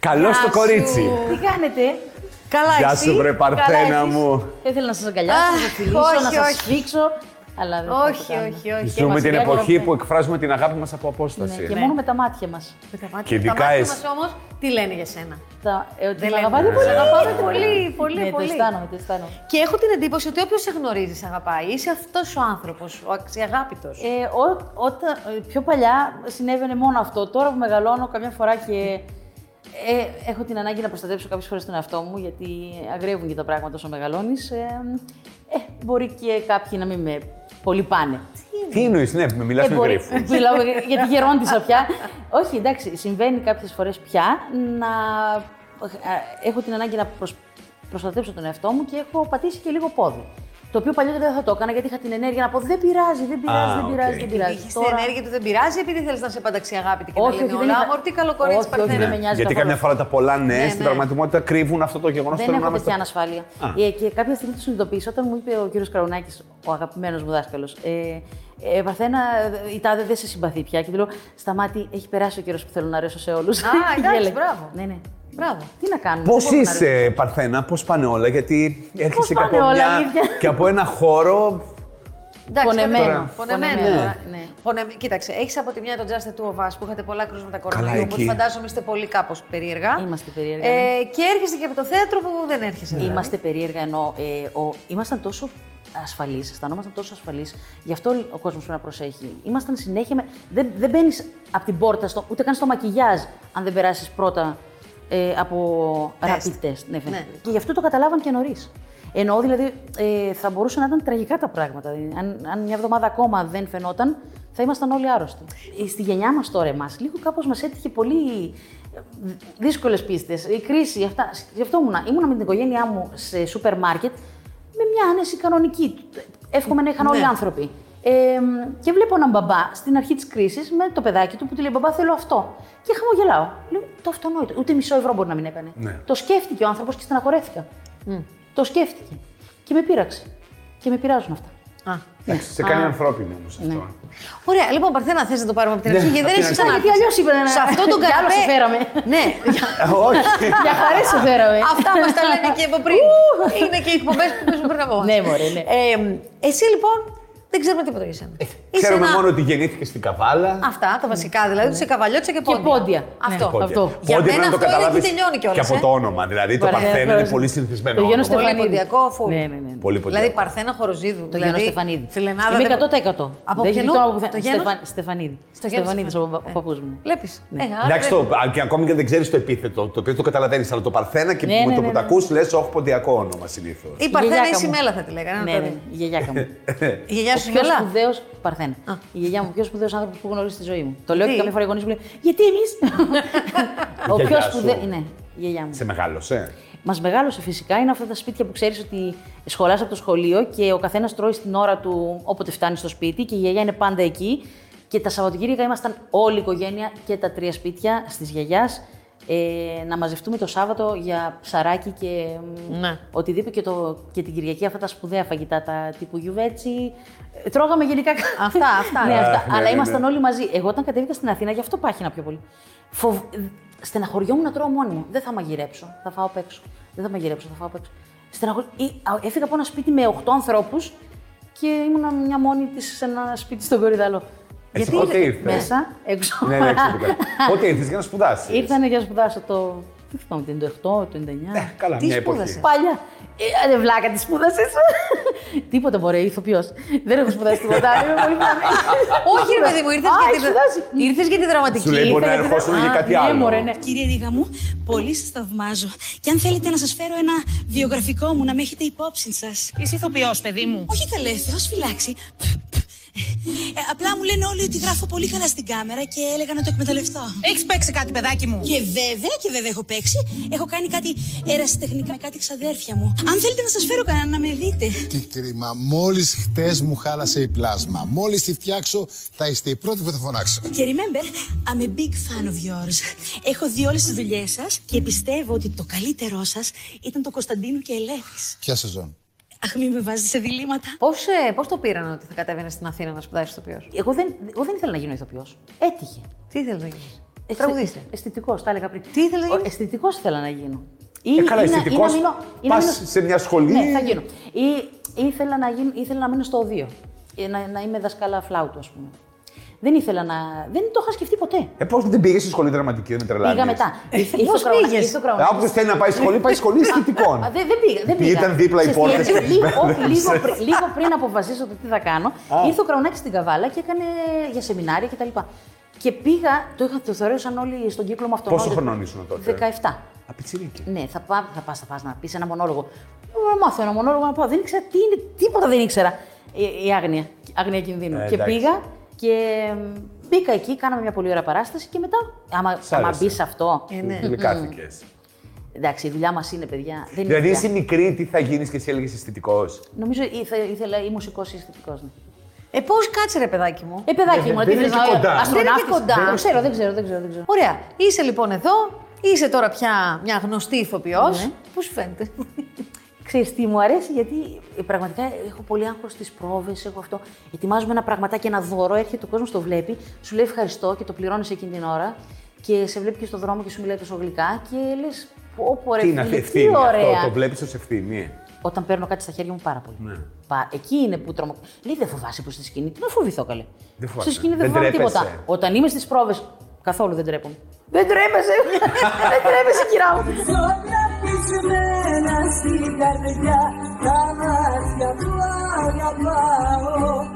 Καλό το κορίτσι. Τι κάνετε; Καλά, Γεια εσύ; σου, βρε Παρθένα εσείς. μου. Θα ήθελα να σας αγκαλιάσω, να σας Αχ, φιλήσω, όχι, να σας όχι. σφίξω. Αλλά δεν θα το Όχι, κάνω. όχι, όχι. Ζούμε την μας εποχή βλέπω. που εκφράζουμε την αγάπη μας από απόσταση. Ναι, και μόνο με τα μάτια μας. Με τα μάτια, Και ειδικά τα μάτια εσύ. μας όμως, τι λένε για σένα; Τα, ε, ότι Δεν με λένε. αγαπάτε Σε πολύ. αγαπάμε πολύ, πολύ, Ναι, το πολύ. αισθάνομαι, το αισθάνομαι. Και έχω την εντύπωση ότι όποιος σε γνωρίζει, σε αγαπάει. Είσαι αυτός ο άνθρωπος, ο αξιαγάπητος. Ε, ό- όταν, ε, πιο παλιά συνέβαινε μόνο αυτό. Τώρα που μεγαλώνω καμιά φορά και ε, έχω την ανάγκη να προστατέψω κάποιες φορές τον εαυτό μου, γιατί αγριεύουν και τα πράγματα όσο μεγαλώνεις. Ε, ε, μπορεί και κάποιοι να μην με πολύ πάνε. Τι εννοείς, ναι, με μιλάς Ε, με μπορεί- γρήφους. Μιλάω γιατί γερόντισα πια. Όχι, εντάξει, συμβαίνει κάποιες φορές πια να ε, έχω την ανάγκη να προσ- προστατέψω τον εαυτό μου και έχω πατήσει και λίγο πόδι. Το οποίο παλιότερα δεν θα το έκανα γιατί είχα την ενέργεια να πω δεν πειράζει, δεν πειράζει, Α, δεν πειράζει, οκ. δεν πειράζει. Είχε την ενέργεια του δεν πειράζει, επειδή θέλεις να σε πανταξιαγάπητη αγάπητη και Όχι, να όχι, λένε δεν όλα. είχα- Αμορ, τι καλό κορίτσι Όχι, όχι, Παρθένα. δεν με νοιάζει Γιατί καθόλου καμιά φορά τα πολλά ναι, Ναι, στην ναι. πραγματικότητα κρύβουν αυτό το γεγονός. Δεν έχω τέτοια ανασφάλεια. Α. Ε, και κάποια στιγμή το συνειδητοποίησα όταν μου είπε ο κύριος Καρουνάκης, ο αγαπημένος μου δάσκαλος, ε, ε, Παρθένα, η τάδε δεν σε συμπαθεί πια. Και του λέω: Σταμάτη, έχει περάσει ο καιρός που θέλω να αρέσω σε όλους. Α, εντάξει, μπράβο. Ναι, ναι. Μπράβο. Τι να κάνουμε. Πώς δεν μπορούμε να είσαι, Παρθένα, πώς πάνε όλα, Γιατί έρχεσαι και πάνε από, όλα, μια- αλήθεια; και από ένα χώρο. Εντάξει, Πονεμένο. τώρα. Πονεμένο. Πονεμένο, τώρα. ναι. Πονε- Κοίταξε, έχεις από τη μια τον Just the Two of Us που είχατε πολλά κρούσματα Καλά, κορονοϊού. Οπότε εκεί. φαντάζομαι είστε πολύ κάπως περίεργα. Είμαστε περίεργα, Ε, και έρχεσαι και από το θέατρο που δεν έρχεσαι. δηλαδή. Είμαστε περίεργα ενώ ε, ο, ήμασταν τόσο ασφαλείς, αισθανόμασταν τόσο ασφαλείς. Γι' αυτό ο κόσμος πρέπει να προσέχει. Ήμασταν συνέχεια με. Δεν, δεν μπαίνεις από την πόρτα, στο, ούτε καν στο μακιγιάζ, αν δεν περάσεις πρώτα ε, από Τεστ. rapid test. Ναι, Ναι. Και γι' αυτό το καταλάβαν και νωρίς. Εννοώ δηλαδή ε, θα μπορούσαν να ήταν τραγικά τα πράγματα. Δηλαδή, αν, αν μια εβδομάδα ακόμα δεν φαινόταν, θα ήμασταν όλοι άρρωστοι. Ε, Στη γενιά μας τώρα, εμάς, λίγο κάπως μας έτυχε πολύ δύσκολες πίστες. Η κρίση, αυτά. Σκεφτόμουν, ήμουνα με την οικογένειά μου σε σούπερ μάρκετ με μια άνεση κανονική. Εύχομαι να είχαν όλοι οι Ναι. άνθρωποι. Ε, και βλέπω έναν μπαμπά στην αρχή της κρίσης με το παιδάκι του που του λέει: Μπαμπά, θέλω αυτό. Και χαμογελάω. Λέω: Το αυτονόητο. Ούτε μισό ευρώ μπορεί να μην έκανε. Ναι. Το σκέφτηκε ο άνθρωπος και στεναχωρέθηκα. Το σκέφτηκε. Και με πείραξε. Και με πειράζουν αυτά. Α. Εντάξει, σε κάνει ανθρώπινο όμως Ναι. αυτό. Ωραία, λοιπόν, Παρθένα, θες να το πάρουμε από την Ναι, αρχή, γιατί απ' δεν την έχεις αρχή. ξανά. Γιατί αλλιώς είπε να Σε αυτό τον Για άλλο καναπέ. σε φέραμε. Ναι, Ε, Όχι. Για χαρές σε φέραμε. αυτά μας τα λένε και από πριν. Είναι και οι εκπομπές που παίζουν πριν από εμάς. Ναι, μωρέ, ναι. Ε, εσύ λοιπόν δεν ξέρουμε τίποτα για σένα. Είσαι Ξέρουμε ένα- μόνο ότι γεννήθηκε στην Καβάλα. Αυτά τα βασικά, δηλαδή ότι είσαι καβαλιώτσα και Και πόντια. πόντια. Αυτό. Ναι. Πόντια. αυτό. Για Πόντια μένα πρέπει να το αυτό είναι καταλάβεις εκεί τελειώνει κιόλας, Και από ε. το όνομα. Δηλαδή το Παρθένα, Παρθένα είναι Παρθένα. πολύ συνηθισμένο. Το Γιώργο όνομα. Πολύ Στεφανίδη. ποντιακό, φουλ. Ναι, ναι, ναι. Πολύ ποντιακό. Δηλαδή Παρθένα χοροζίδου. Το δηλαδή, Γιώργο Στεφανίδη. Φιλενάδα. Είμαι δεν- 100%. Από Δεν ποιον; γλιτώνω από Το πουθενά. γένος; Στεφα- Στεφανίδη. Στο γένος Στεφανίδης, ο Στεφανίδη. παπα- ο παππούς μου. Βλέπεις. Ναι. Εντάξει, το, α, και ακόμη και δεν ξέρεις το επίθετο, το οποίο το καταλαβαίνεις, αλλά το Παρθένα και Ναι, με ναι, το ναι, που ναι. τα ακούς λες, όχι ποντιακό όνομα συνήθως. Η Παρθένα γιαγιάκα η μου. Σιμέλα θα τη λέγανε. να Ναι, το ναι, δεις. η γιαγιάκα μου. Η γιαγιά σου Ο πιο Σιμέλα. Σπουδαίο Παρθένα. Η γιαγιά μου, ο πιο σπουδαίο άνθρωπος που έχω γνωρίσει στη ζωή μου. Το λέω Τι; και καμιά φορά οι γονείς μου λένε Γιατί εμείς; ο πιο γιαγιά σου. σπουδαίο. Ναι, η γιαγιά μου. Σε μεγάλωσε; Μας μεγάλωσε φυσικά. Είναι αυτά τα σπίτια που ξέρεις ότι σχολάς από το σχολείο και ο καθένας τρώει στην ώρα του όποτε φτάνει στο σπίτι και η γιαγιά είναι πάντα εκεί. Και τα Σαββατοκύριακα ήμασταν όλη η οικογένεια και τα τρία σπίτια τη γιαγιάς ε, να μαζευτούμε το Σάββατο για ψαράκι και μ, Ναι. οτιδήποτε και, το, και την Κυριακή αυτά τα σπουδαία φαγητά, τα τύπου γιουβέτσι. Ε, Τρώγαμε γενικά. Αυτά, αυτά. ναι, Α, αυτά. ναι, Αλλά ναι, ήμασταν ναι. όλοι μαζί. Εγώ όταν κατέβηκα στην Αθήνα, γι' αυτό πάχυνα πιο πολύ. Φοβ... Στεναχωριόμουν να τρώω μόνη μου. Δεν θα μαγειρέψω. Θα φάω απ' έξω. Δεν θα μαγειρέψω, θα φάω απ' έξω. Στεναχωρι... Ή- α, Έφυγα από ένα σπίτι με 8 ανθρώπους και ήμουνα μια μόνη της σε ένα σπίτι στον Κορυδαλό. Εσύ πότε ήρθες; Μέσα, έξω. ναι, ναι, εξαιρετικά. Πότε ήρθες για να σπουδάσεις. Ήρθανε για να σπουδάσω το. Τι θυμάμαι, το 98, το 99. Ε, καλά, Τι μια εποχή. σπούδασες; Παλιά. Ε, ρε βλάκα, τι σπούδασες; τίποτα μπορεί, ηθοποιός. Δεν έχω σπουδάσει τίποτα. Είμαι πολύ πλανή. Όχι, ρε παιδί μου, ήρθες Α, για, έχεις σπουδάσει. τη... ήρθες για τη δραματική. Σου λέει μπορεί να Ήρθα γιατί ερχόσουν δεν- για Α, κάτι ναι, άλλο. μωρέ, ναι. Κύριε Ρίγα μου, πολύ σας θαυμάζω. Και αν θέλετε να σας φέρω ένα βιογραφικό μου, να με έχετε υπόψη σας. Είσαι ηθοποιός, παιδί μου. Όχι καλέ, Θεός φυλάξει. Ε, απλά μου λένε όλοι ότι γράφω πολύ καλά στην κάμερα και έλεγα να το εκμεταλλευτώ. Έχεις παίξει κάτι, παιδάκι μου; Και βέβαια, και βέβαια έχω παίξει. Έχω κάνει κάτι ερασιτεχνικά με κάτι ξαδέρφια μου. Αν θέλετε να σας φέρω κανένα να με δείτε. Τι κρίμα. Μόλις χτες μου χάλασε η πλάσμα. Μόλις τη φτιάξω, θα είστε οι πρώτοι που θα φωνάξω. Και remember, I'm a big fan of yours. Έχω δει όλες τις δουλειές σας και πιστεύω ότι το καλύτερό σας ήταν το Κωνσταντίνου και Ελένης. Ποια σεζόν; Αχ, μην με βάζεις σε διλήμματα. Πώς πώς το πήραν ότι θα κατέβαινε στην Αθήνα να σπουδάσεις ηθοποιός; Εγώ δεν, εγώ δεν ήθελα να γίνω ηθοποιός. Έτυχε. Τι ήθελες να γίνεις; Ε, Τραγουδίστρια. Αισθητικός, τα έλεγα πριν. Τι ήθελες να γίνεις; Αισθητικός ήθελα να γίνω. Ή, Ε, καλά, ή να- ή να αισθητικός, μείνω- ή να πας μείνω- σε μια σχολή. Ναι, θα γίνω. Ή ήθελα να, γίνω, ήθελα να μείνω στο οδείο. Ε, Να, να είμαι δασκάλα φλάουτου, ας πούμε. Δεν ήθελα να. Δεν το είχα σκεφτεί ποτέ. Ε, πώς δεν πήγες στη σχολή δραματική, δεν τρελάνεις. Πήγα μετά. Ήρθε- ήρθε πώς ο Κραουνάκης- πήγες; ήρθε ο Κραουνάκης. Όποιος θέλει να πάει σχολή, πάει σχολή αισθητικών. Α, δεν, δεν πήγα. Δεν πήγα. Ήταν δίπλα οι Ξέρεις τι πόρτες έγινε; και τις Λίγο, μπέλες. όχι, λίγο, πριν, λίγο πριν αποφασίσω το τι θα κάνω, ήρθε ο Κραουνάκη στην Καβάλα και έκανε για σεμινάρια κτλ. Και πήγα, το, είχα, το θεωρούσαν όλοι στον κύκλο μου αυτόν. Πόσο όλοι- χρονών ήσουν τότε; 17. Απιτσιρίκι. Ναι, θα, πά, θα πας, θα πας να πεις ένα μονόλογο. Να μάθω ένα μονόλογο να πάω. Δεν ήξερα τι είναι, τίποτα δεν ήξερα. Η, η άγνοια, άγνοια κινδύνου. Ε, και εντάξει. πήγα και μ, μπήκα εκεί, κάναμε μια πολύ ωραία παράσταση και μετά, άμα, Σ' άμα άρεσε. μπει σε αυτό. Ε, ναι. Γλυκάθηκε. Εντάξει, η δουλειά μας είναι, παιδιά. Δεν είναι Δηλαδή δουλειά. είσαι μικρή, τι θα γίνεις και εσύ έλεγες αισθητικός; Νομίζω ήθε, ήθελα ή μουσικός ή αισθητικός. Ναι. Ε, πώς κάτσε ρε παιδάκι μου. Ε, παιδάκι μου, δεν τι είναι θες και να κοντά. αστροναύτης. Δεν είναι κοντά. Δεν ξέρω, δεν ξέρω, δεν ξέρω. Δεν ξέρω. Ωραία. Είσαι λοιπόν εδώ, είσαι τώρα πια μια γνωστή ηθοποιός. Ναι. Πώς σου φαίνεται; Ξέρεις τι μου αρέσει, γιατί ε, πραγματικά έχω πολύ άγχος στις πρόβες, έχω αυτό. Ετοιμάζουμε ένα πραγματάκι, ένα δώρο, έρχεται ο κόσμος, το βλέπει, σου λέει ευχαριστώ και το πληρώνεις εκείνη την ώρα και σε βλέπει και στον δρόμο και σου μιλάει τόσο γλυκά και λες πω πω ρε Τι είναι φίλε, αυτή τι ευθύνη ωραία. αυτό, το βλέπεις ως ευθύνη; Όταν παίρνω κάτι στα χέρια μου πάρα πολύ. Ναι. Πα- εκεί είναι που τρομο... Λέει δεν φοβάσαι που στη σκηνή. Τι να φοβηθώ καλέ. Δεν φοβάσαι. Στη σκηνή δεν, Δεν φοβάμαι τρέπεσαι. τίποτα. Όταν είμαι στις πρόβες, καθόλου δεν τρέπομαι. Δεν τρέπεσαι! δεν τρέπεσαι κυρά μου.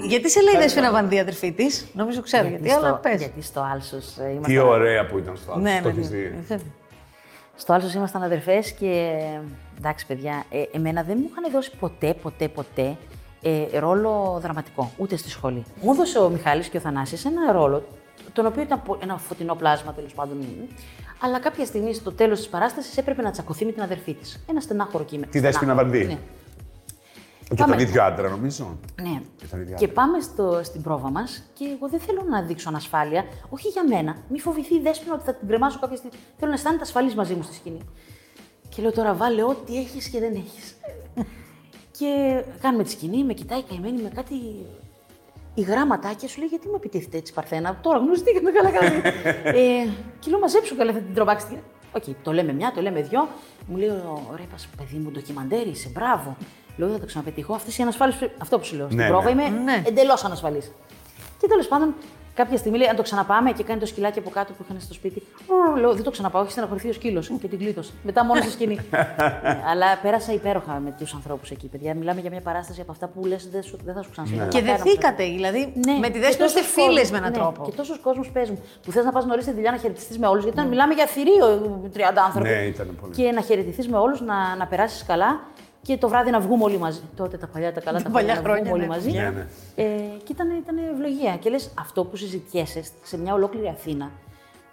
Γιατί σε λέει Δέσποινα Βανδύ, αδερφή της. Νομίζω ξέρω γιατί, αλλά στο, πες. γιατί στο Άλσος ε, είμαστε... Τι ωραία που ήταν στο άλλο. Ναι, το ναι, έχεις ναι. δει. Ε, Στο Άλσος ήμασταν αδερφές και εντάξει παιδιά, ε, εμένα δεν μου είχαν δώσει ποτέ, ποτέ, ποτέ ε, ρόλο δραματικό, ούτε στη σχολή. Μου έδωσε ο Μιχάλης και ο Θανάσης ένα ρόλο, τον οποίο ήταν πο- ένα φωτεινό πλάσμα τέλος πάντων. Αλλά κάποια στιγμή στο τέλος της παράστασης έπρεπε να τσακωθεί με την αδερφή της. Ένα στενάχωρο κείμενο. Τη Δέσποινα Στενάχωρο, Βανδύ. Ναι. Και Πάμε. τον ίδιο άντρα, νομίζω. Ναι. τον ίδιο Και άντρα. πάμε στο, στην πρόβα μας και εγώ δεν θέλω να δείξω ανασφάλεια. Όχι για μένα. Μη φοβηθεί η δέσποινα ότι θα την κρεμάσω κάποια στιγμή. Θέλω να αισθάνεται ασφαλής μαζί μου στη σκηνή. Και λέω τώρα βάλε ό,τι έχεις και δεν έχεις. και κάνουμε τη σκηνή, με κοιτάει καημένη με κάτι. Η γραμματάκια σου λέει γιατί με επιτίθεται έτσι Παρθένα. Τώρα γνωριστήκαμε καλά καλά. ε, και λέω μαζέψου καλά θα την τρομάξει. Οκ, το λέμε μια, το λέμε δυο. Μου λέει ο Ρέπα, παιδί μου, ντοκιμαντέρ είσαι, μπράβο. Λέω, θα το ξαναπετύχω. Αυτές οι ανασφάλειες. Αυτό που σου λέω. Στην Ναι, πρόβα ναι. είμαι Ναι. εντελώς ανασφαλής. Και τέλος πάντων, κάποια στιγμή λέει: Αν το ξαναπάμε και κάνει το σκυλάκι από κάτω που είχαν στο σπίτι. «Ω», Λέω: Δεν το ξαναπάω, έχεις στεναχωρηθεί ο σκύλος και τη γλίτωσε. Μετά μόνο στη σκηνή. Αλλά πέρασα υπέροχα με τους ανθρώπους εκεί, παιδιά. Μιλάμε για μια παράσταση από αυτά που λες: Δεν, σου- δεν θα σου ξανασυμβεί. Και δεθήκατε, δηλαδή με τη και Δέσποινα είστε τόσος φίλες κόσμος- με έναν ναι, τρόπο. Και τόσο κόσμο παίζουν. Που θες να πας νωρίς στη δουλειά να χαιρετιστείς με όλους. Γιατί όταν μιλάμε για θηρίο 30 άνθρωποι. Ναι, ήταν πολύ. Και να χαιρετηθείς με όλους, να, να περάσεις καλά και το βράδυ να βγούμε όλοι μαζί. Τότε τα παλιά τα καλά, τα, παλιά παλιά να βγούμε χρόνια, όλοι ναι. μαζί. Ναι, ναι. Ε, και ήταν, ήταν ευλογία. Και λες αυτό που συζητιέσαι σε μια ολόκληρη Αθήνα.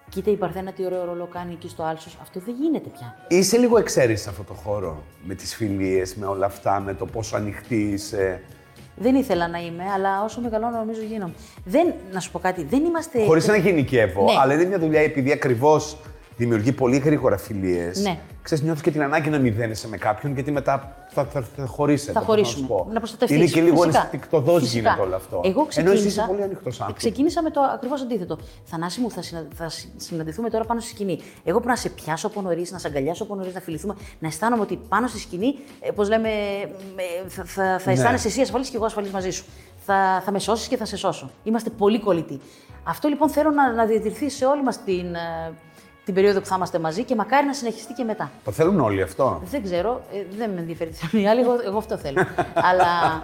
Κοίτα η Παρθένα τι ωραίο ρόλο κάνει εκεί στο Άλσος. Αυτό δεν γίνεται πια. Είσαι λίγο εξαίρεση σε αυτό το χώρο. Με τις φιλίες, με όλα αυτά, με το πόσο ανοιχτή είσαι. Δεν ήθελα να είμαι, αλλά όσο μεγαλώνω νομίζω γίνομαι. Δεν, να σου πω κάτι, δεν είμαστε. Χωρίς να γενικεύω, Ναι. αλλά είναι μια δουλειά επειδή ακριβώς δημιουργεί πολύ γρήγορα φιλίες. Ναι. Ξέρεις, νιώθεις και την ανάγκη να μηδένεσαι με κάποιον, γιατί μετά θα, θα, θα χωρίσετε. Θα πώς χωρίσουμε. Να, σου πω. Να προστατευτείς. Είναι και λίγο Φυσικά. ενστικτοδός Φυσικά. γίνεται όλο αυτό. Εγώ Ενώ ξεκίνησα, εσύ είσαι πολύ ανοιχτό άνθρωπος. Ξεκίνησα με το ακριβώς αντίθετο. Θανάση μου, θα, συνα, θα συ- συναντηθούμε τώρα πάνω στη σκηνή. Εγώ πρέπει να σε πιάσω από νωρίς, να σε αγκαλιάσω από νωρίς, να φιληθούμε, να αισθάνομαι ότι πάνω στη σκηνή, ε, πώς λέμε, με- θα, θα, θα Ναι. αισθάνεσαι εσύ ασφαλής και εγώ ασφαλής μαζί σου. Θα, θα με σώσεις και θα σε σώσω. Είμαστε πολύ κολλητοί. Αυτό λοιπόν θέλω να, να διατηρηθεί σε όλη μας την, ε, την περίοδο που θα είμαστε μαζί και μακάρι να συνεχιστεί και μετά. Το θέλουν όλοι αυτό; Δεν ξέρω, ε, δεν με ενδιαφέρει τι θέλουν οι άλλοι, εγώ, εγώ αυτό θέλω. Αλλά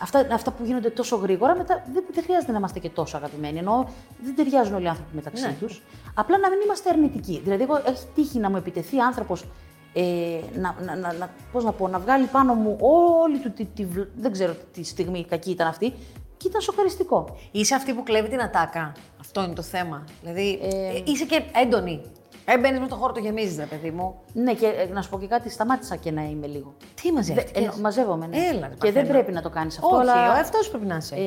αυτά, αυτά που γίνονται τόσο γρήγορα, μετά δεν, δεν χρειάζεται να είμαστε και τόσο αγαπημένοι. Ενώ δεν ταιριάζουν όλοι οι άνθρωποι μεταξύ Ναι. τους. Απλά να μην είμαστε αρνητικοί. Δηλαδή, εγώ έχει τύχει να μου επιτεθεί άνθρωπος. Ε, να, να, να, να, πώς να πω, να βγάλει πάνω μου όλη του τη, τη, βλ- δεν ξέρω τι στιγμή κακή ήταν αυτή και ήταν σοκαριστικό. Είσαι αυτή που κλέβει την ατάκα; Αυτό είναι το θέμα. Δηλαδή Ε, ε, είσαι και έντονη. Έμπαινε με το χώρο, το γεμίζεις, ρε παιδί μου. Ναι, και ε, να σου πω και κάτι, σταμάτησα και να είμαι λίγο. Τι μαζεύτηκες; Δε- ε, μαζεύομαι, ναι. Έλα, ρε, και δεν Παρθένα. πρέπει να το κάνεις αυτό. Όχι, αλλά... αυτό πρέπει να είσαι. Ε,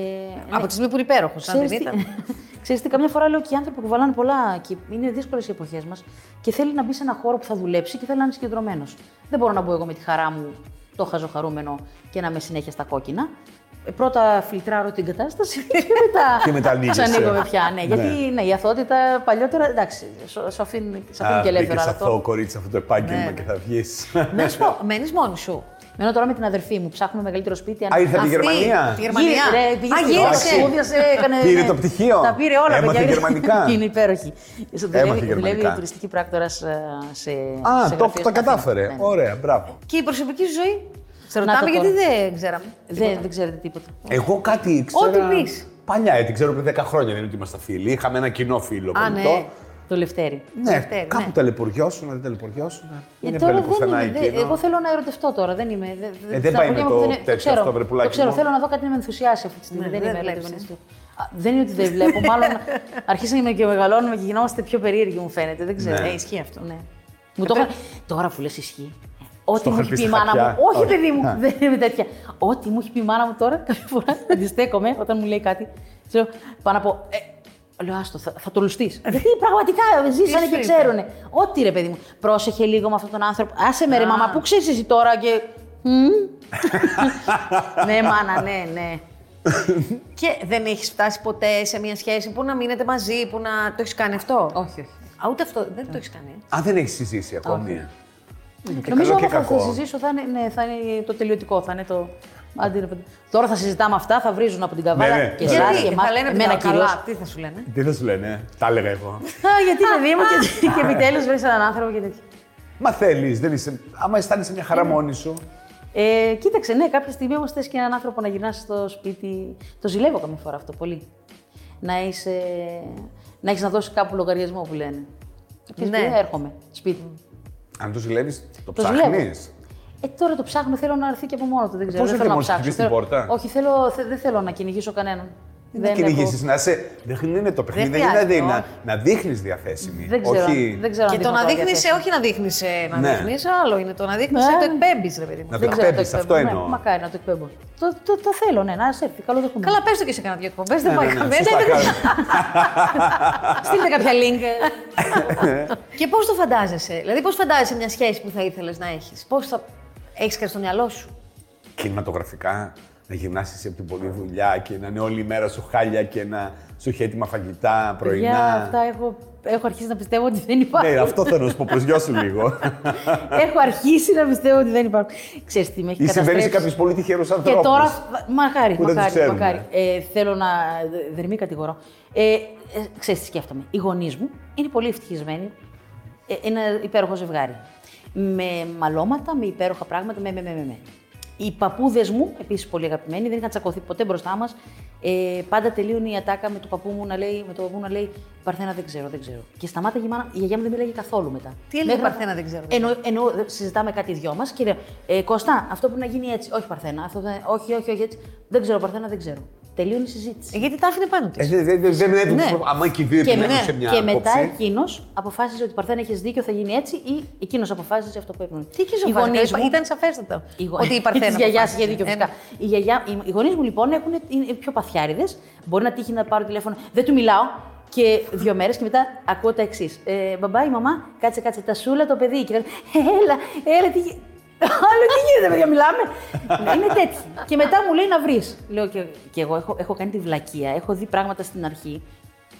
Από ναι. τη στιγμή που είναι υπέροχος, αν Ξέρεις δεν τι- ήταν. Ξέρεις τι, καμιά φορά λέω και οι άνθρωποι που βαλάνε πολλά και είναι δύσκολες οι εποχές μας και θέλει να μπει σε ένα χώρο που θα δουλέψει και θέλει να είναι συγκεντρωμένος. Δεν μπορώ να μπω εγώ με τη χαρά μου το χαζοχαρούμενο και να είμαι συνέχεια στα κόκκινα. Ε, Πρώτα φιλτράρω την κατάσταση και μετά, Και μετά ανοίγεσαι. ξανοίγομαι πια. Ναι, Ναι. γιατί ναι, η αθότητα παλιότερα εντάξει, σου σου αφήνει, σε αφήνει Α, και ελεύθερα. μπήκες αλλά αυτό, τώρα- κορίτσι, αυτό το επάγγελμα Ναι, και ναι. θα βγεις. Να σου πω, μένεις μόνο σου. Μένω τώρα με την αδερφή μου, ψάχνουμε μεγαλύτερο σπίτι. αν- Α, ήρθε από τη Αυτή, Γερμανία; τη Γερμανία. Γύρι- ρε, πήγε Α, στη γύρισε. Ρώμη, σπούδιασε, έκανε- Πήρε ναι. το πτυχίο. Τα πήρε όλα. Έμαθε παιδιά. γερμανικά. Είναι υπέροχη. Δουλεύει, δουλεύει γερμανικά. τουριστική πράκτορα σε. σε Α, σε το, γραφείο το στην κατάφερε. Αθήνα. Ναι, ναι. Ωραία, μπράβο. Και η προσωπική σου ζωή; Σε Να ρωτάμε το γιατί τώρα. δεν ξέραμε. Δεν, δεν ξέρετε τίποτα. Εγώ κάτι ήξερα. Ό,τι πεις. Παλιά, ε, την ξέρω πριν 10 χρόνια, δεν είναι ότι είμαστε φίλοι. Είχαμε ένα κοινό φίλο. Α, κολλητό. ναι. Το Λευτέρι. Ναι, Λευτέρη, κάπου ναι. ταλαιπωριώσουν, δεν ταλαιπωριώσουν. Ε, Δεν τώρα έβγαλε δεν πουθενά είναι. δεν- εκείνο. εγώ θέλω να ερωτευτώ τώρα. Δεν είμαι. Δεν, Ε, δεν στα πάει πουλιά με μου το δεν είναι- τέτοιο ξέρω, αυτό, βρε πουλάκι Το ξέρω, μου. θέλω να δω κάτι να με ενθουσιάσει αυτή τη στιγμή. Ναι, δεν δεν είμαι βλέπεις, ερωτευμένη. Α, Δεν είναι ότι δεν βλέπω. Μάλλον αρχίσαμε και μεγαλώνουμε και γινόμαστε πιο περίεργοι, μου φαίνεται. Δεν ξέρω. Ναι. Ε, ισχύει αυτό. Ναι. Μου το είχαν- Τώρα που λες ισχύει. Ό,τι Στο μου είχαν έχει πει πει η στα μάνα μου. χαρτιά. Όχι, Όχι. παιδί μου, Α. δεν είμαι τέτοια. Ό,τι μου έχει πει η μάνα μου τώρα, κάποια φορά αντιστέκομαι όταν μου λέει κάτι. Ξέρω, πάω να πω. Ε, Λέω, άστο, θα, θα το λουστείς. Γιατί πραγματικά ζήσανε Τι και σου είπε; ξέρουνε. Ό,τι ρε παιδί μου. Πρόσεχε λίγο με αυτόν τον άνθρωπο. Άσε με ρε, μαμά, πού ξέρεις εσύ τώρα και. Μμμ. ναι, μάνα, ναι, ναι. Και δεν έχεις φτάσει ποτέ σε μια σχέση που να μείνετε μαζί, που να το έχεις κάνει αυτό; όχι, όχι. Α, ούτε αυτό δεν το έχεις κάνει. ε. Α, δεν έχεις συζήσει ακόμη. Είναι και Νομίζω καλό και ότι θα, θα κακό. συζήσω, θα είναι, ναι, θα είναι το τελειωτικό. Θα είναι το. Άντε, ρε παιδί. Τώρα θα συζητάμε αυτά, θα βρίζουν από την καβάλα Ναι, ναι. και Γιατί, εσάς Γιατί; και εμάς, θα λένε εμένα παιδιά, κυρίως. καλά, τι θα σου λένε; Τι θα σου λένε, ε; τα έλεγα εγώ. Α, γιατί παιδί μου και, και επιτέλους βρεις έναν άνθρωπο και τέτοια. Μα θέλεις, δεν είσαι. Άμα αισθάνεσαι μια χαρά μόνη σου. Ε, κοίταξε, ναι, κάποια στιγμή όμως θες και έναν άνθρωπο να γυρνάς στο σπίτι. Το ζηλεύω καμιά φορά αυτό πολύ. Να είσαι. Να έχεις να δώσεις κάπου λογαριασμό που λένε. Και Ναι. ναι. έρχομαι σπίτι. Αν το ζηλεύεις, το Το ζηλεύω. ψάχνεις. Ε, τώρα το ψάχνω, θέλω να έρθει και από μόνο του. Δεν ξέρω. Πώς δεν ήρθε θέλω να μόνος, ψάξω. χτυπείς την Θέλω- πόρτα; Όχι, θέλω, θε- δεν θέλω να κυνηγήσω κανέναν. Δεν να κυνηγήσεις, να σε. Δεν είναι το παιχνίδι, δεν χρειάζεται, είναι να, όχι. να δείχνεις διαθέσιμη. Δεν ξέρω, όχι δεν ξέρω αν Και το δείχνω να τώρα δείχνεις, διαθέσιμη. όχι να δείχνεις, να Ναι. δείχνεις, άλλο είναι. Το να δείχνεις, Ναι. το εκπέμπεις, ρε παιδί μου. Να το Δεν ξέρω αν εκπέμπεις, αυτό εκπέμπω. εννοώ. Ναι, μακάρι να το εκπέμπω. Το, το, το θέλω, ναι, να σε έρθει. Καλό δεχόμενο. Καλά, πες το και σε κανένα δύο εκπομπές. Δεν Ναι, πάει ναι, ναι, καμία. σωστά Δεν- κάνεις. Στείλτε κάποια link. Και πώς το φαντάζεσαι, Δηλαδή, πώς φαντάζεσαι μια σχέση που θα ήθελες να έχεις, Πώς θα. Έχεις και στο μυαλό σου; Κινηματογραφικά, να γυρνάσει εσύ από την πολλή δουλειά και να είναι όλη η μέρα σου χάλια και να σου έχει έτοιμα φαγητά, πρωινά. Για αυτά έχω, έχω αρχίσει να πιστεύω ότι δεν υπάρχουν. Ναι, αυτό θέλω να σου πω, προσγειώσου λίγο. έχω αρχίσει να πιστεύω ότι δεν υπάρχουν. Ξέρεις τι με έχει Ή συμβαίνεις σε καταστρέψει. κάποιους πολύ τυχερούς ανθρώπου. Και τώρα, μακάρι, που δεν τους μακάρι, ξέρουμε. μακάρι. Ε, θέλω να. δε- Δεν μη κατηγορώ. Ε, ε, ξέρεις τι σκέφτομαι. Οι γονείς μου είναι πολύ ευτυχισμένοι. Ε, ένα υπέροχο ζευγάρι. Με μαλώματα, με υπέροχα πράγματα, με, με, με, με. Με. Οι παππούδες μου, επίσης πολύ αγαπημένοι, δεν είχαν τσακωθεί ποτέ μπροστά μας. Ε, πάντα τελείωνε η ατάκα με τον παππού μου να λέει, με τον παππού να λέει Παρθένα δεν ξέρω, δεν ξέρω. Και σταμάτα η, μάνα, η γιαγιά μου δεν μιλάγε καθόλου μετά. Τι έλεγε Μέχρι- Παρθένα, δεν ξέρω, δεν Εννοώ, εννοώ, συζητάμε κάτι δυο μας και λέω ε, Κωστά, αυτό πρέπει να γίνει έτσι. Όχι Παρθένα, αυτό δεν, όχι, όχι, όχι έτσι. Δεν ξέρω, Παρθένα δεν ξέρω. Τελείωνε η συζήτηση. Ε, Γιατί τα άφηνε πάνω Ε, τη. Δεν δεν- δεν έδειξε. Ναι. Άμα και οι δύο Και, επιλέγουν με- σε μια και μετά άποψη. εκείνος αποφάσισε ότι Παρθένα έχεις δίκιο, θα γίνει έτσι, ή εκείνος αποφάσισε αυτό που έπρεπε. Τι είχε Οι γονείς μου- Ήταν σαφέστατο. οι γο- Ότι η Παρθένα. Της γιαγιάς αποφάσισε. είχε δίκιο Ε, φυσικά. Οι, γιαγιά, οι, οι γονείς μου λοιπόν έχουν, είναι πιο παθιάριδες. Μπορεί να τύχει να πάρω τηλέφωνο. Δεν του μιλάω και δύο μέρες και μετά ακούω τα εξής. Ε, μπαμπά, η μαμά, κάτσε, κάτσε, τα σούλα το παιδί. Και λένε, έλα, έλα, τι, γι- Άλλο τι γίνεται, παιδιά, μιλάμε. Ναι, είναι τέτοιο. Και μετά μου λέει να βρεις. Λέω και, και εγώ έχω, έχω κάνει τη βλακεία, έχω δει πράγματα στην αρχή.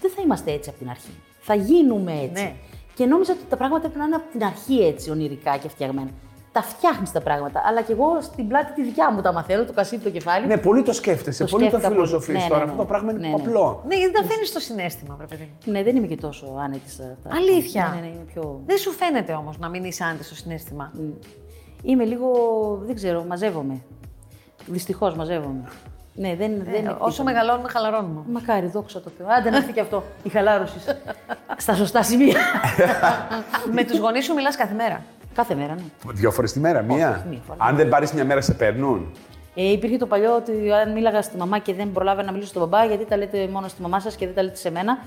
Δεν θα είμαστε έτσι από την αρχή. Θα γίνουμε έτσι. Ναι. Και νόμιζα ότι τα πράγματα πρέπει να είναι από την αρχή έτσι ονειρικά και φτιαγμένα. Τα φτιάχνεις τα πράγματα. Αλλά και εγώ στην πλάτη τη δικιά μου τα μαθαίνω, το κασίδι το κεφάλι. Ναι, πολύ το σκέφτεσαι, Το πολύ το σκέφτηκα πολύ. φιλοσοφείς Ναι, ναι, τώρα. ναι. Αυτό το πράγμα είναι Ναι, ναι. απλό. Ναι, γιατί τα αφήνεις στο συνέστημα, βρε παιδί. μου. Ναι, δεν είμαι και τόσο άνετη σε αυτά. Αλήθεια. Ναι, ναι, ναι, είμαι πιο. Δεν σου φαίνεται όμως να μην είσαι άντε στο συνέστημα. Είμαι λίγο. δεν ξέρω, μαζεύομαι. Δυστυχώς μαζεύομαι. Ναι, δεν, δεν Ε, είναι όσο τίποτα. μεγαλώνουμε, χαλαρώνουμε. Μακάρι, δόξα τω Θεώ. Άντε να έρθει και αυτό. Η χαλάρωσης. Στα σωστά σημεία. Με τους γονείς σου μιλάς κάθε μέρα; Κάθε μέρα, ναι. Δύο φορές τη μέρα, μία. όχι, μία φορά. Αν δεν πάρεις μια μέρα, σε παίρνουν; Ε, υπήρχε το παλιό ότι αν μίλαγα στη μαμά και δεν προλάβαινα να μιλήσω στον μπαμπά, γιατί τα λέτε μόνο στη μαμά σας και δεν τα λέτε σε μένα.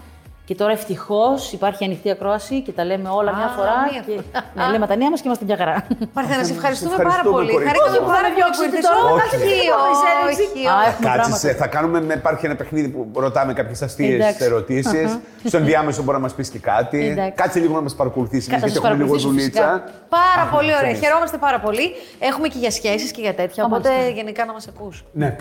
Και τώρα ευτυχώς υπάρχει ανοιχτή ακρόαση και τα λέμε όλα μια Α, φορά. μία και... φορά. ναι, λέμε τα νέα μας και είμαστε μια χαρά. Παρθένα, σε ευχαριστούμε, ευχαριστούμε, πάρα πολύ. κορίτσι. Χαρήκαμε Όχι, πάρα θα πολύ που διώξετε ήρθες. τώρα, Όχι, κάθε όχι, τίποτα, εξέλιξη. όχι, Α, όχι. έχουμε Κάτσε, πράγματα. σε- θα κάνουμε, με- υπάρχει ένα παιχνίδι που ρωτάμε κάποιες αστείες Εντάξει. ερωτήσεις. Στο ενδιάμεσο μπορεί να μας πεις και κάτι. Εντάξει. Κάτσε λίγο να μας παρακολουθήσεις, Θα γιατί σας έχουμε λίγο παρακολουθήσω δουλίτσα. φυσικά. Πάρα Αχ, πολύ ωραία. ξέρεις. Χαιρόμαστε πάρα πολύ. Έχουμε και για σχέσεις και για τέτοια. Α, Οπότε μάλιστα. γενικά να μας ακούς. Ναι.